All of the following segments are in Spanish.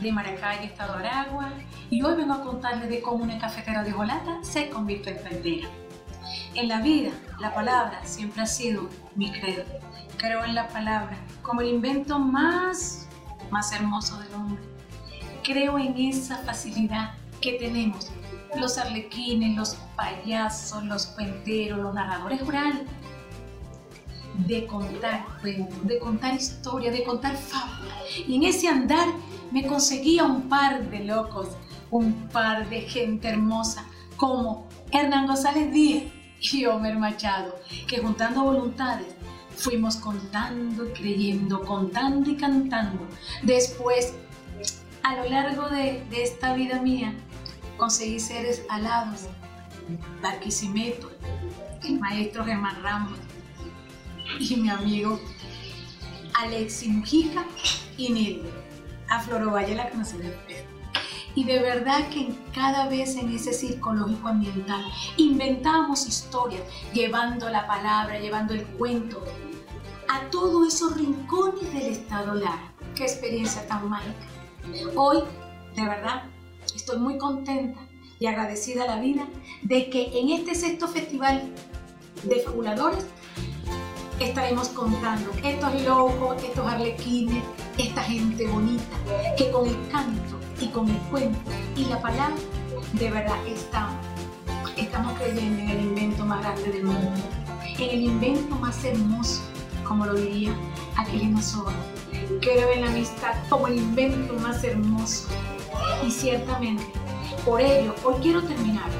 de Maracay, Estado Aragua, y hoy vengo a contarles de cómo una cafetera de Holanda se convirtió en pantera. En la vida, la palabra siempre ha sido mi credo. Creo en la palabra como el invento más, más hermoso del hombre. Creo en esa facilidad que tenemos los arlequines, los payasos, los cuenteros, los narradores orales, de contar cuentos, de contar historias, de contar fábulas. Y en ese andar me conseguía un par de locos, un par de gente hermosa, como Hernán González Díaz y Homer Machado, que juntando voluntades fuimos contando y creyendo, contando y cantando. Después, a lo largo de, esta vida mía, conseguí seres alados, Barquisimeto, el maestro Germán Ramos y mi amigo Alexi Mujica y Nelly, a Florovalle la conocí después. Y de verdad que cada vez en ese psicológico ambiental inventamos historias, llevando la palabra, llevando el cuento a todos esos rincones del estado Lara. Qué experiencia tan mágica. Hoy, de verdad, estoy muy contenta y agradecida a la vida de que en este sexto festival de fabuladores estaremos contando estos locos, estos arlequines, esta gente bonita, que con el canto y con el cuento y la palabra, de verdad estamos, creyendo en el invento más grande del mundo, en el invento más hermoso, como lo diría Aquilino Soba. Creo en la amistad como el invento más hermoso y ciertamente por ello hoy quiero terminar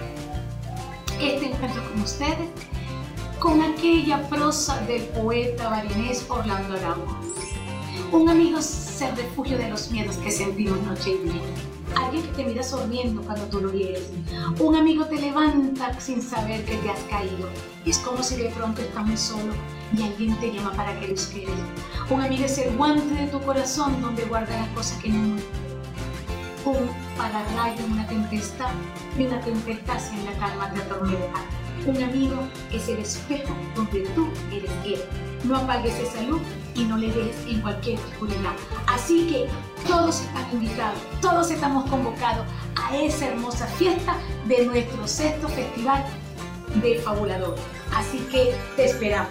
este encuentro con ustedes con aquella prosa del poeta barinés Orlando Araujo. Un amigo es el refugio de los miedos que sentimos noche y día. Alguien que te mira sonriendo cuando tú lo hieres. Un amigo te levanta sin saber que te has caído. Es como si de pronto estás muy solo y alguien te llama para que lo esperes. Un amigo es el guante de tu corazón donde guarda las cosas que no un pararrayo en una tempestad y una tempestad sin la calma te atormenta. Un amigo es el espejo donde tú eres él. No apagues esa luz y no le dejes en cualquier oscuridad. Así que todos están invitados, todos estamos convocados a esa hermosa fiesta de nuestro sexto festival de Fabulador. Así que te esperamos.